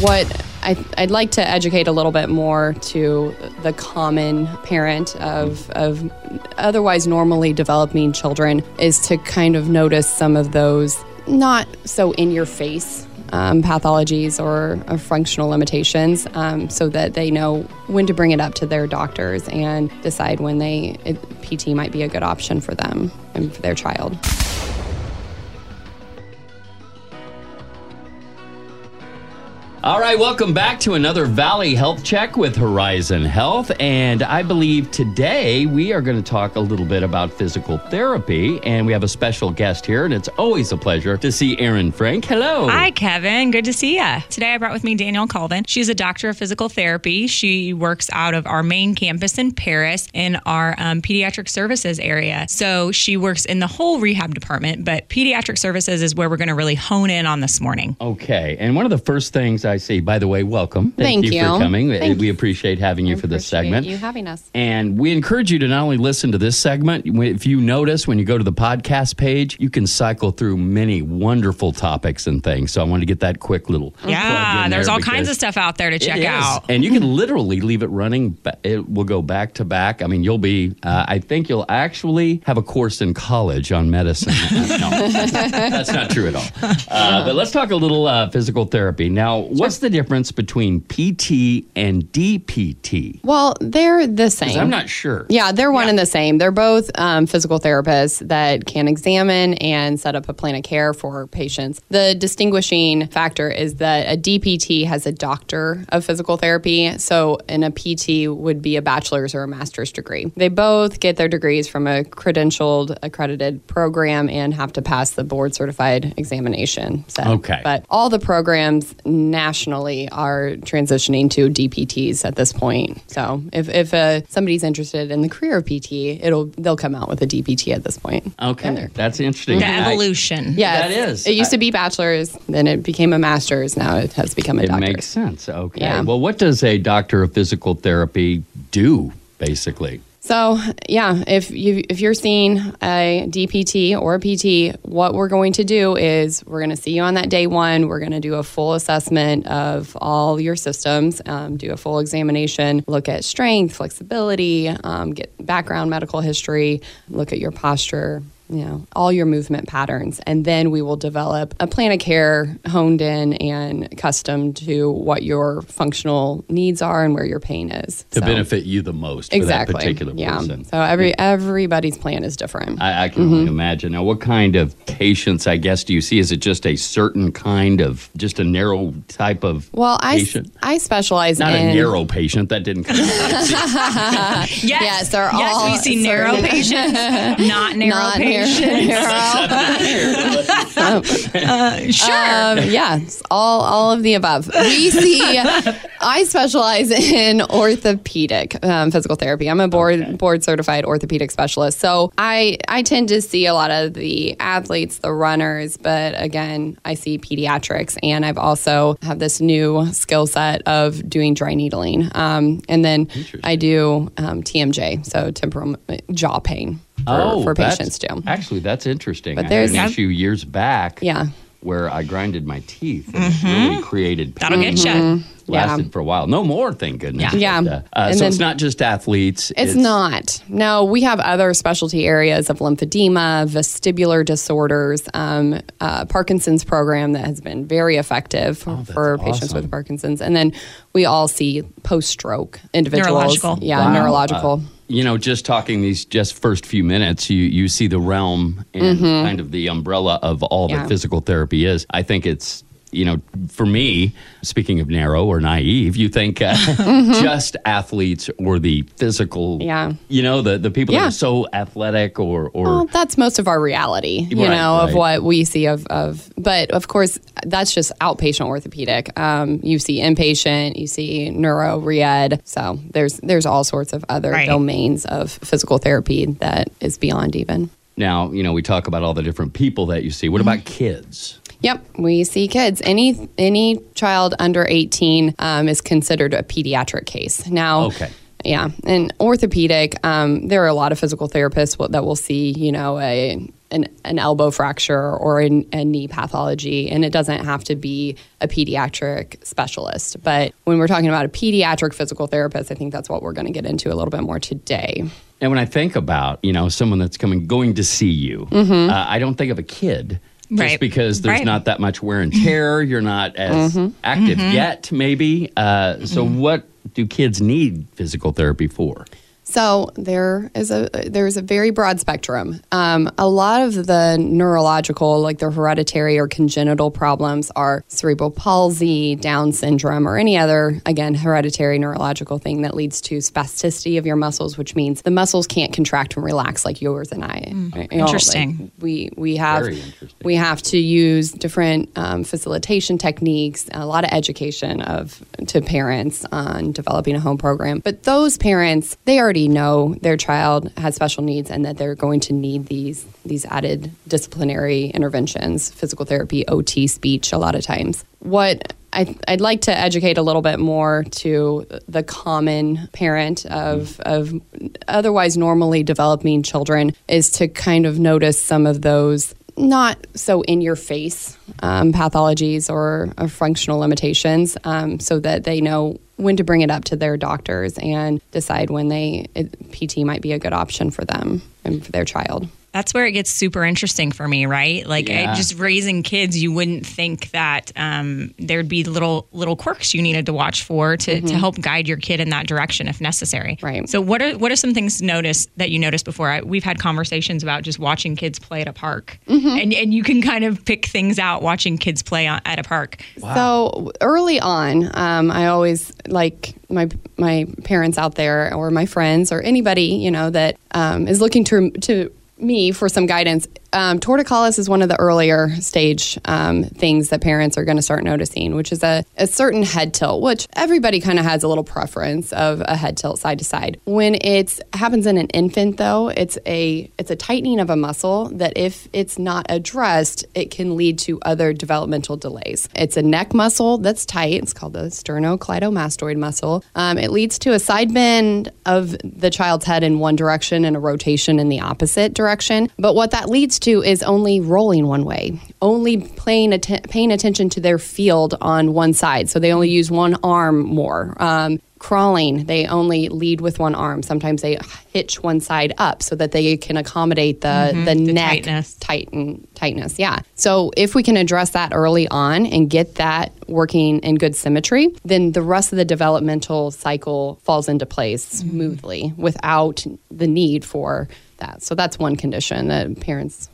what I, I'd like to educate a little bit more to the common parent of, of otherwise normally developing children is to kind of notice some of those not so in your face um, pathologies or, or, functional limitations um, so that they know when to bring it up to their doctors and decide when they it, PT might be a good option for them and for their child. All right, welcome back to another Valley Health Check with Horizon Health. And I believe today we are going to talk a little bit about physical therapy. And we have a special guest here, and it's always a pleasure to see Erin Frank. Hello. Hi, Kevin. Good to see you. Today I brought with me Danielle Colvin. She's a doctor of physical therapy. She works out of our main campus in Paris in our um, pediatric services area. So she works in the whole rehab department, but pediatric services is where we're going to really hone in on this morning. Okay. And one of the first things I see, by the way, welcome. Thank, Thank you, for coming. Thank we appreciate having you I for this segment. You having us. And we encourage you to not only listen to this segment, if you notice when you go to the podcast page, you can cycle through many wonderful topics and things. So I want to get that quick little plug Yeah, in there's there all kinds of stuff out there to check out. And you can literally leave it running. ba- It will go back to back. I mean, you'll be, uh, I think you'll actually have a course in college on medicine. no, that's not true at all. Uh, but let's talk a little uh, physical therapy. Now, what's the difference between PT and DPT? Well, they're the same. I'm not sure. Yeah, they're one and the same. They're both um, physical therapists that can examine and set up a plan of care for patients. The distinguishing factor is that a DPT has a doctor of physical therapy, so and a PT would be a bachelor's or a master's degree. They both get their degrees from a credentialed, accredited program and have to pass the board certified examination. So, Okay. But all the programs nationally are transitioning to DPTs at this point. So if, if uh, somebody's interested in the career of PT, it'll they'll come out with a DPT at this point. Okay, that's interesting. The I- evolution. Yes, That is. It used to be bachelor's, then it became a master's. Now it has become a It doctorate. makes sense. Okay. Yeah. Well, what does a doctor of physical therapy do, basically? So, yeah, if you if you're seeing a DPT or a PT, what we're going to do is we're going to see you on that day one. We're going to do a full assessment of all your systems, um, do a full examination, look at strength, flexibility, um, get background medical history, look at your posture, you know, all your movement patterns. And then we will develop a plan of care honed in and custom to what your functional needs are and where your pain is. To So- benefit you the most for exactly. that particular yeah. person. So every everybody's plan is different. I, I can Mm-hmm. only imagine. Now, what kind of patients, I guess, do you see? Is it just a certain kind of, just a narrow type of well, I, s- patient? I specialize Not in a narrow patient. That didn't come out. Yes, Yes, they're yes, all we see narrow patients, not narrow not narrow- patients. narrow. Sure. Um, yeah, all all of the above. We see. I specialize in orthopedic um, physical therapy. I'm a board Okay. board certified orthopedic specialist. So I I tend to see a lot of the athletes, the runners, but again, I see pediatrics, and I've also have this new skill set of doing dry needling, um, and then I do um, TMJ, so temporal jaw pain for, for patients too. Actually, that's interesting. But I there's- had an issue years back. Yeah. Where I grinded my teeth and it really created pain. That'll get you. Lasted Yeah. for a while. No more, thank goodness. Yeah. Yeah. uh, uh, And so it's not just athletes. It's, not. No, we have other specialty areas of lymphedema, vestibular disorders, um, uh, Parkinson's program that has been very effective for, for patients with Parkinson's. And then we all see post stroke individuals. Neurological. Yeah, Wow. neurological. Uh, you know, just talking these just first few minutes, you you see the realm and kind of the umbrella of all Mm-hmm. Yeah. that physical therapy is. I think it's you know, for me, speaking of narrow or naive, you think uh, just athletes or the physical, Mm-hmm. Yeah. you know, the the people that are so athletic or or Well, that's most of our reality, you Right, know, of what we see of, of, but of course, that's just outpatient orthopedic. Um, you see inpatient, you see neuro, re-ed. So there's, there's all sorts of other Right. domains of physical therapy that is beyond even. now, you know, we talk about all the different people that you see. What Mm-hmm. about kids? Yep, we see kids. Any any child under eighteen um, is considered a pediatric case. Now, Okay. yeah, and orthopedic. Um, there are a lot of physical therapists that will see, you know, a an, an elbow fracture or an, a knee pathology, and it doesn't have to be a pediatric specialist. But when we're talking about a pediatric physical therapist, I think that's what we're going to get into a little bit more today. And when I think about, you know, someone that's coming, going to see you, Mm-hmm. uh, I don't think of a kid. Just Right. because there's Right. not that much wear and tear, you're not as Mm-hmm. active yet, maybe. Uh, so, what do kids need physical therapy for? So there is a there's a very broad spectrum. Um, a lot of the neurological, like the hereditary or congenital problems, are cerebral palsy, Down syndrome, or any other again hereditary neurological thing that leads to spasticity of your muscles, which means the muscles can't contract and relax like yours and I. You know, like, Interesting. we we have we have to use different um, facilitation techniques, a lot of education of to parents on developing a home program. But those parents, they already know their child has special needs and that they're going to need these these added disciplinary interventions, physical therapy, OT, speech, a lot of times. What I, I'd like to educate a little bit more to the common parent of, of otherwise normally developing children is to kind of notice some of those not so in your face um, pathologies or, or functional limitations um, so that they know when to bring it up to their doctors and decide when they it, PT might be a good option for them and for their child. That's where it gets super interesting for me, right? Like Yeah. Just raising kids, you wouldn't think that um, there'd be little little quirks you needed to watch for to, to help guide your kid in that direction if necessary. Right. So what are what are some things notice that you noticed before? I, we've had conversations about just watching kids play at a park, and and you can kind of pick things out watching kids play on, at a park. So early on, um, I always like my my parents out there or my friends or anybody you know that um, is looking to to me for some guidance. Um, torticollis is one of the earlier stage um, things that parents are going to start noticing, which is a, a certain head tilt, which everybody kind of has a little preference of a head tilt side to side. When it happens in an infant, though, it's a it's a tightening of a muscle that if it's not addressed, it can lead to other developmental delays. It's a neck muscle that's tight. It's called the sternocleidomastoid muscle. Um, it leads to a side bend of the child's head in one direction and a rotation in the opposite direction. But what that leads to is only rolling one way, only paying, atten- paying attention to their field on one side. So they only use one arm more. Um, crawling, they only lead with one arm. Sometimes they hitch one side up so that they can accommodate the, the, the neck tightness. tighten tightness. Yeah. So if we can address that early on and get that working in good symmetry, then the rest of the developmental cycle falls into place smoothly without the need for that. So that's one condition that parents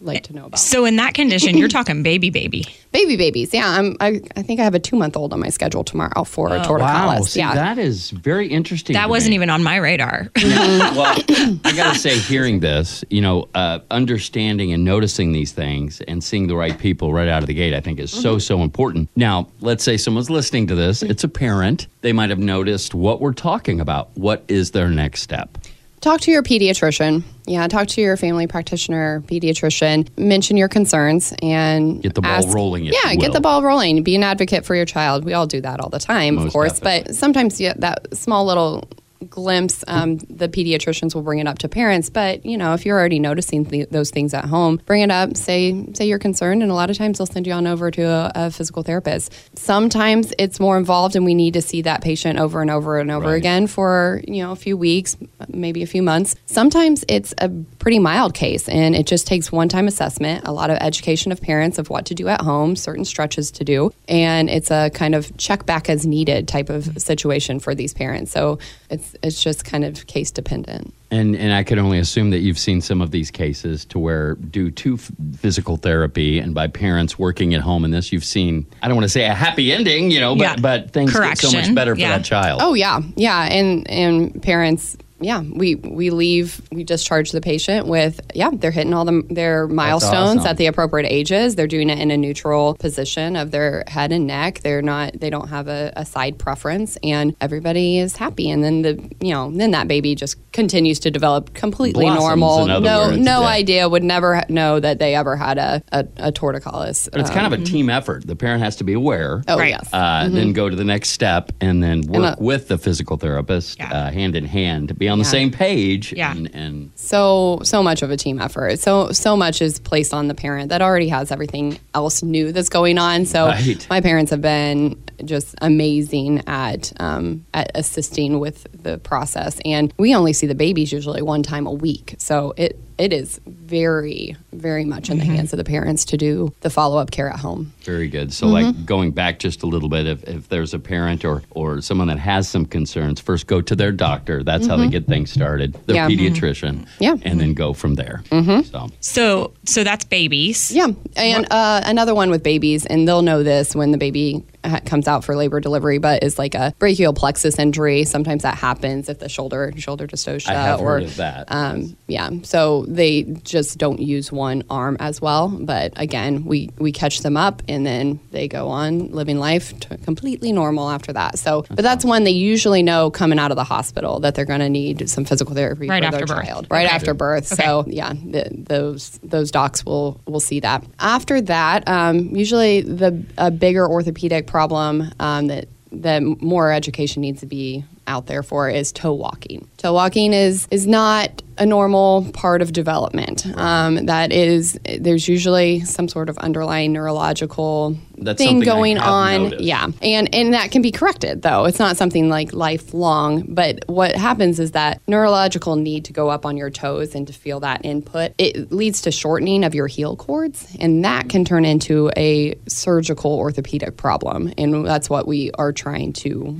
like to know about. So in that condition, you're talking baby, baby. Baby babies. Yeah, I'm I, I think I have a 2 month old on my schedule tomorrow for a torticollis. Wow, see, yeah. that is very interesting. That wasn't me. even on my radar. well, I got to say, hearing this, you know, uh, understanding and noticing these things and seeing the right people right out of the gate, I think is so, so important. Now, let's say someone's listening to this, it's a parent. They might have noticed what we're talking about. What is their next step? Talk to your pediatrician. Yeah, talk to your family practitioner, pediatrician. Mention your concerns and Get the ball rolling, yeah, get the ball rolling. Be an advocate for your child. We all do that all the time, of course. definitely. But sometimes, yeah, that small little glimpse, um, the pediatricians will bring it up to parents. But you know, if you're already noticing th- those things at home, bring it up. Say say you're concerned, and a lot of times they'll send you on over to a, a physical therapist. Sometimes it's more involved, and we need to see that patient over and over and over Right. again for you know a few weeks, maybe a few months. Sometimes it's a pretty mild case, and it just takes one time assessment, a lot of education of parents of what to do at home, certain stretches to do, and it's a kind of check back as needed type of situation for these parents. So it's it's just kind of case dependent. And and I could only assume that you've seen some of these cases to where due to f- physical therapy and by parents working at home in this, you've seen I don't want to say a happy ending, you know, but Yeah. but things get so much Correction. better for Yeah. that child. Oh yeah, yeah, and and parents. Yeah, we we leave. We discharge the patient with yeah. They're hitting all the, their milestones awesome. at the appropriate ages. They're doing it in a neutral position of their head and neck. They're not. They don't have a, a side preference, and everybody is happy. And then the you know then that baby just continues to develop completely Blossoms, normal. no words, no yeah. idea. Would never know that they ever had a a, a torticollis. But it's kind of a team effort. The parent has to be aware. oh Right. yes. uh, then go to the next step and then work uh, with the physical therapist Yeah. uh, hand in hand be on the Yeah. same page. Yeah. And, and so so much of a team effort. So so much is placed on the parent that already has everything else new that's going on. So Right. my parents have been just amazing at um, at assisting with the process, and we only see the babies usually one time a week. So it it is very very much in the hands of the parents to do the follow up care at home. Very good. So, Mm-hmm. like going back just a little bit, if, if there's a parent or, or someone that has some concerns, first go to their doctor. That's how they get things started. Their Mm-hmm. Yeah. pediatrician. Yeah. And then go from there. Mm-hmm. So, So so that's babies. Yeah, and uh, another one with babies, and they'll know this when the baby ha- comes out for labor delivery, but is like a brachial plexus injury. Sometimes that happens if the shoulder shoulder dystocia I have or heard of that. Um, yeah, so they just don't use one arm as well. But again, we we catch them up, and then they go on living life to completely normal after that. So, but that's one they usually know coming out of the hospital that they're going to need some physical therapy Right for after their birth. child right Okay. after birth. So yeah, the, those those docs will will see that. After that, um, usually the a bigger orthopedic problem um, that that more education needs to be out there for is toe walking. Toe walking is is not a normal part of development. Um, that is, there's usually some sort of underlying neurological That's thing going on. noticed. Yeah, and and that can be corrected though. It's not something like lifelong. But what happens is that neurological need to go up on your toes and to feel that input it leads to shortening of your heel cords, and that can turn into a surgical orthopedic problem. And that's what we are trying to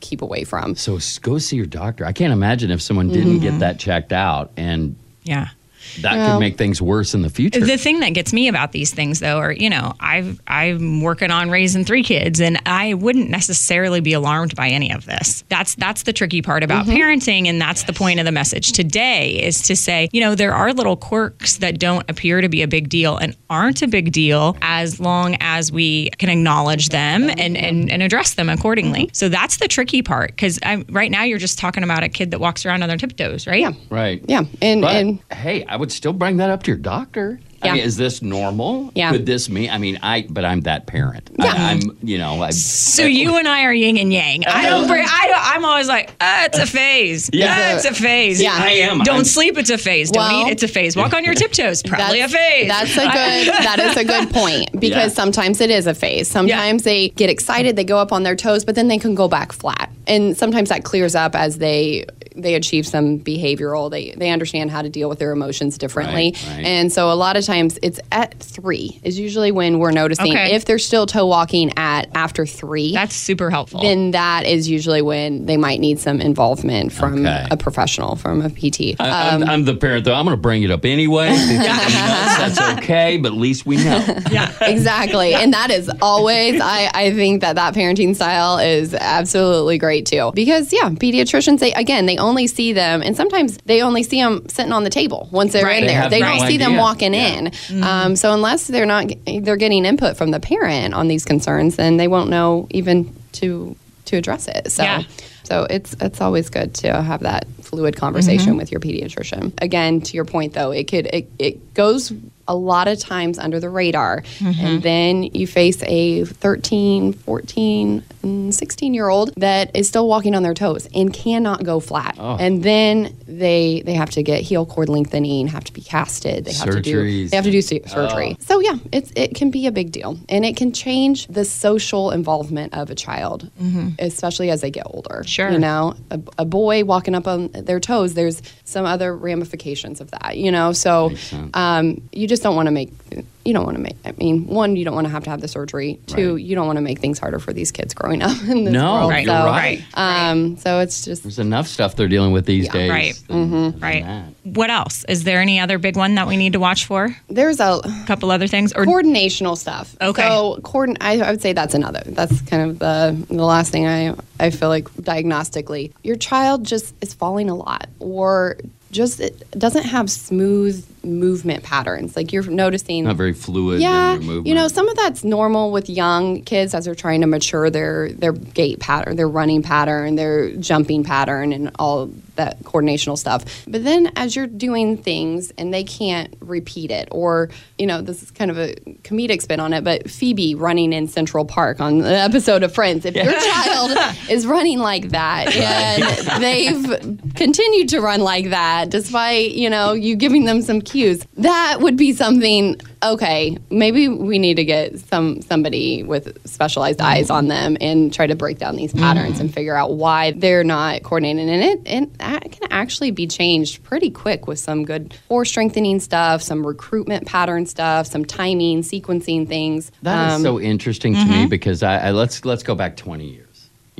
keep away from. so go see your doctor. I can't imagine if someone didn't Mm-hmm. get that checked out and Yeah. That Well- could make things worse in the future. The thing that gets me about these things, though, are you know, I've I'm working on raising three kids, and I wouldn't necessarily be alarmed by any of this. That's that's the tricky part about mm-hmm. parenting, and that's the point of the message today is to say, you know, there are little quirks that don't appear to be a big deal and aren't a big deal as long as we can acknowledge them and and, and address them accordingly. Mm-hmm. So that's the tricky part because right now you're just talking about a kid that walks around on their tiptoes, right? Yeah. right. Yeah, and But and hey, I would still bring that up to your doctor. I Yeah. mean, is this normal? Yeah. Could this mean? I mean, I. But I'm that parent. Yeah. I, I'm. You know. I, So you and I are yin and yang. I don't bring. I don't. I'm always like, ah, it's a phase. Yeah. Yeah, it's a phase. Yeah. I am. Don't I'm- sleep. It's a phase. Don't eat. It's a phase. Walk on your tiptoes. Probably a That's- phase. That's a good. that is a good point because Yeah. sometimes it is a phase. Sometimes they get excited, they go up on their toes, but then they can go back flat, and sometimes that clears up as they they achieve some behavioral. They they understand how to deal with their emotions differently, Right, right. and so a lot of times it's at three is usually when we're noticing Okay. if they're still toe walking at after three. That's super helpful. then that is usually when they might need some involvement from Okay. a professional, from a PT. I, I'm, um, I'm the parent, though. I'm going to bring it up anyway. If you think I'm nuts, That's okay, but at least we know. yeah. exactly and that is always I, I think that that parenting style is absolutely great too because yeah pediatricians they again they only see them and sometimes they only see them sitting on the table once they're Right. in They there have they no don't see them walking Yeah. in um, so unless they're not they're getting input from the parent on these concerns then they won't know even to to address it so Yeah. So it's it's always good to have that fluid conversation with your pediatrician. Again, to your point though, it could it, it goes a lot of times under the radar. And then you face a 13 14 mm, 16 year old that is still walking on their toes and cannot go flat. And then they they have to get heel cord lengthening have to be casted they have to do Surgeries. they have to do su- surgery. So yeah it's it can be a big deal. And it can change the social involvement of a child especially as they get older. Sure. You know a, a boy walking up on their toes there's some other ramifications of that you know? So um, you just don't want to make you don't want to make i mean one you don't want to have to have the surgery two Right. you don't want to make things harder for these kids growing up in this No, world Right, so, you're right. um, so it's just There's enough stuff they're dealing with these Yeah. days. Right. than- than Right. that. What else? Is there any other big one that we need to watch for? There's a couple other things, or coordinational stuff. Okay. So coordin- I, I would say that's another. That's kind of the the last thing I I feel like diagnostically, your child just is falling a lot, or just it doesn't have smooth movement patterns. Like you're noticing Not very fluid. yeah, in their you know, some of that's normal with young kids as they're trying to mature their their gait pattern, their running pattern, their jumping pattern, and all that coordinational stuff. But then as you're doing things and they can't repeat it, or you know, this is kind of a comedic spin on it, but Phoebe running in Central Park on the episode of Friends, if your child is running like that and they've continued to run like that despite you know you giving them some cues, that would be something okay, maybe we need to get some somebody with specialized eyes on them and try to break down these patterns and figure out why they're not coordinating. And it and that can actually be changed pretty quick with some good core strengthening stuff, some recruitment pattern stuff, some timing, sequencing things. That is Um, so interesting to me because I, I let's let's go back 20 years.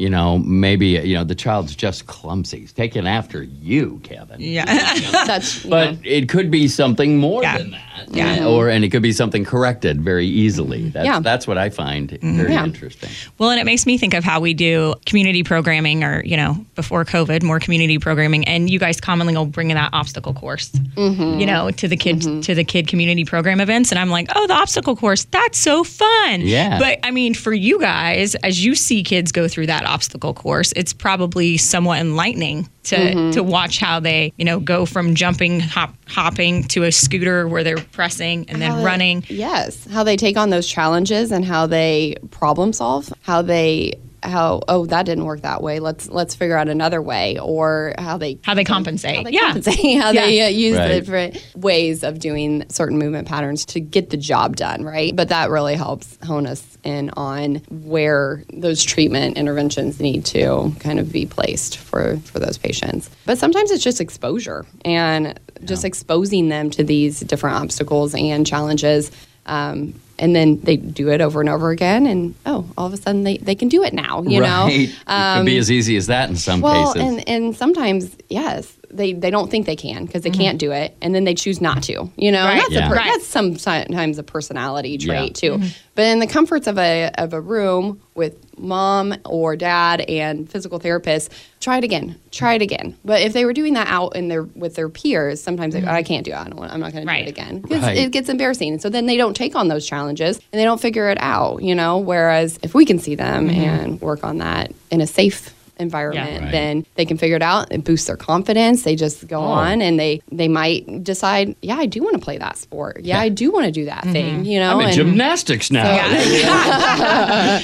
You know, maybe you know the child's just clumsy. He's taken after you, Kevin. Yeah. that's you But know, it could be something more Yeah. than that. Yeah. Or and it could be something corrected very easily. Mm-hmm. That's Yeah. that's what I find mm-hmm. very Yeah. interesting. Well, and it makes me think of how we do community programming or, you know, before COVID, more community programming. And you guys commonly will bring in that obstacle course, mm-hmm. you know, to the kid, mm-hmm. to the kid community program events. And I'm like, oh, the obstacle course, that's so fun. Yeah. But I mean, for you guys, as you see kids go through that obstacle course, it's probably somewhat enlightening to, mm-hmm. to watch how they, you know, go from jumping, hop, hopping to a scooter where they're pressing and then how they- running. Yes, how they take on those challenges and how they problem solve, how they how oh that didn't work that way. Let's let's figure out another way, or how they How they compensate. how they yeah. compensate, how they uh, use Right. the different ways of doing certain movement patterns to get the job done, right? But that really helps hone us in on where those treatment interventions need to kind of be placed for for those patients. But sometimes it's just exposure and just exposing them to these different obstacles and challenges. Um, and then they do it over and over again, and oh, all of a sudden they, they can do it now. You right. know, it could be um, as easy as that in some well, cases. and and sometimes yes, they they don't think they can because they mm-hmm. can't do it, and then they choose not to. You know, Right. That's Yeah. a per- Right. that's sometimes a personality Yeah. trait too. Mm-hmm. But in the comforts of a of a room with mom or dad and physical therapist, try it again, try it again. But if they were doing that out in their with their peers, sometimes they, mm-hmm. I can't do it. I don't want, I'm not going to do it again because Right. it gets embarrassing. So then they don't take on those challenges and they don't figure it out. You know, whereas if we can see them and work on that in a safe environment, Right. then they can figure it out. It boosts their confidence. They just go Oh. on and they they might decide, yeah, I do want to play that sport. Yeah, Yeah. I do want to do that mm-hmm. thing. You know, I'm in and gymnastics now.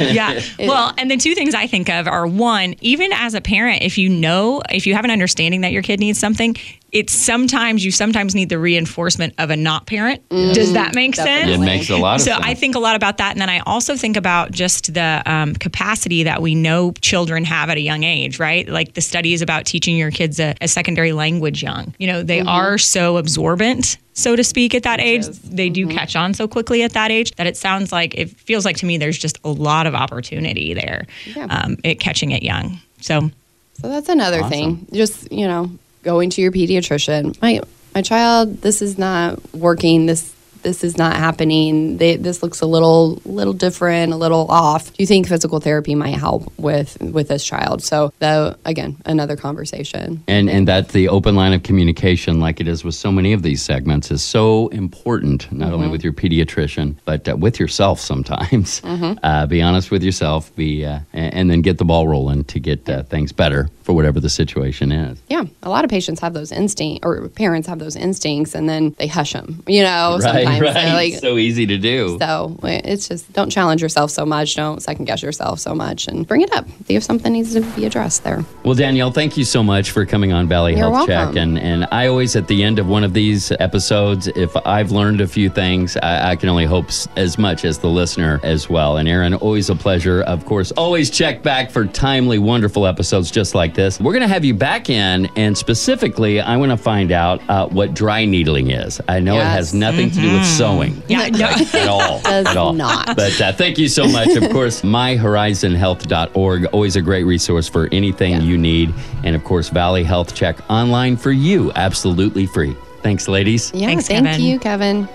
yeah. Well, and the two things I think of are one, even as a parent, if you know, if you have an understanding that your kid needs something, it's sometimes you sometimes need the reinforcement of a not parent. Does that make Definitely. sense? It makes a lot of so sense. I think a lot about that, and then I also think about just the um, capacity that we know children have at a young age, right? Like the studies about teaching your kids a, a secondary language young. You know, they are so absorbent, so to speak, at that age. They do catch on so quickly at that age that it sounds like it feels like to me there's just a lot of opportunity there, Yeah. um, it catching it young. So So that's another Awesome. thing. Just you know, going to your pediatrician. My my child, this is not working. This this is not happening. They, this looks a little little different, a little off. Do you think physical therapy might help with with this child? So that again, another conversation. And and that the open line of communication, like it is with so many of these segments, is so important. Not Mm-hmm. only with your pediatrician, but uh, with yourself. Sometimes, Mm-hmm. uh, be honest with yourself. Be uh, and, and then get the ball rolling to get uh, things better for whatever the situation is. Yeah, a lot of patients have those instincts, or parents have those instincts, and then they hush them. You know, sometimes right, They're like. so easy to do. so it's just don't challenge yourself so much. Don't second guess yourself so much, and bring it up. See if something needs to be addressed there. Well, Danielle, thank you so much for coming on Valley You're Health welcome. Check. And and I always at the end of one of these episodes, if I've learned a few things, I, I can only hope as much as the listener as well. And Erin, always a pleasure. Of course, always check back for timely, wonderful episodes just like this. We're going to have you back in, and specifically, I want to find out uh, what dry needling is. I know it has nothing to do with sewing. yeah, no, At all. Does at all. not. But uh, thank you so much. Of course, myhorizonhealth.org, always a great resource for anything Yeah. you need. And of course, Valley Health Check online for you, absolutely free. Thanks, ladies. Yeah, Thanks, thank Kevin. you, Kevin.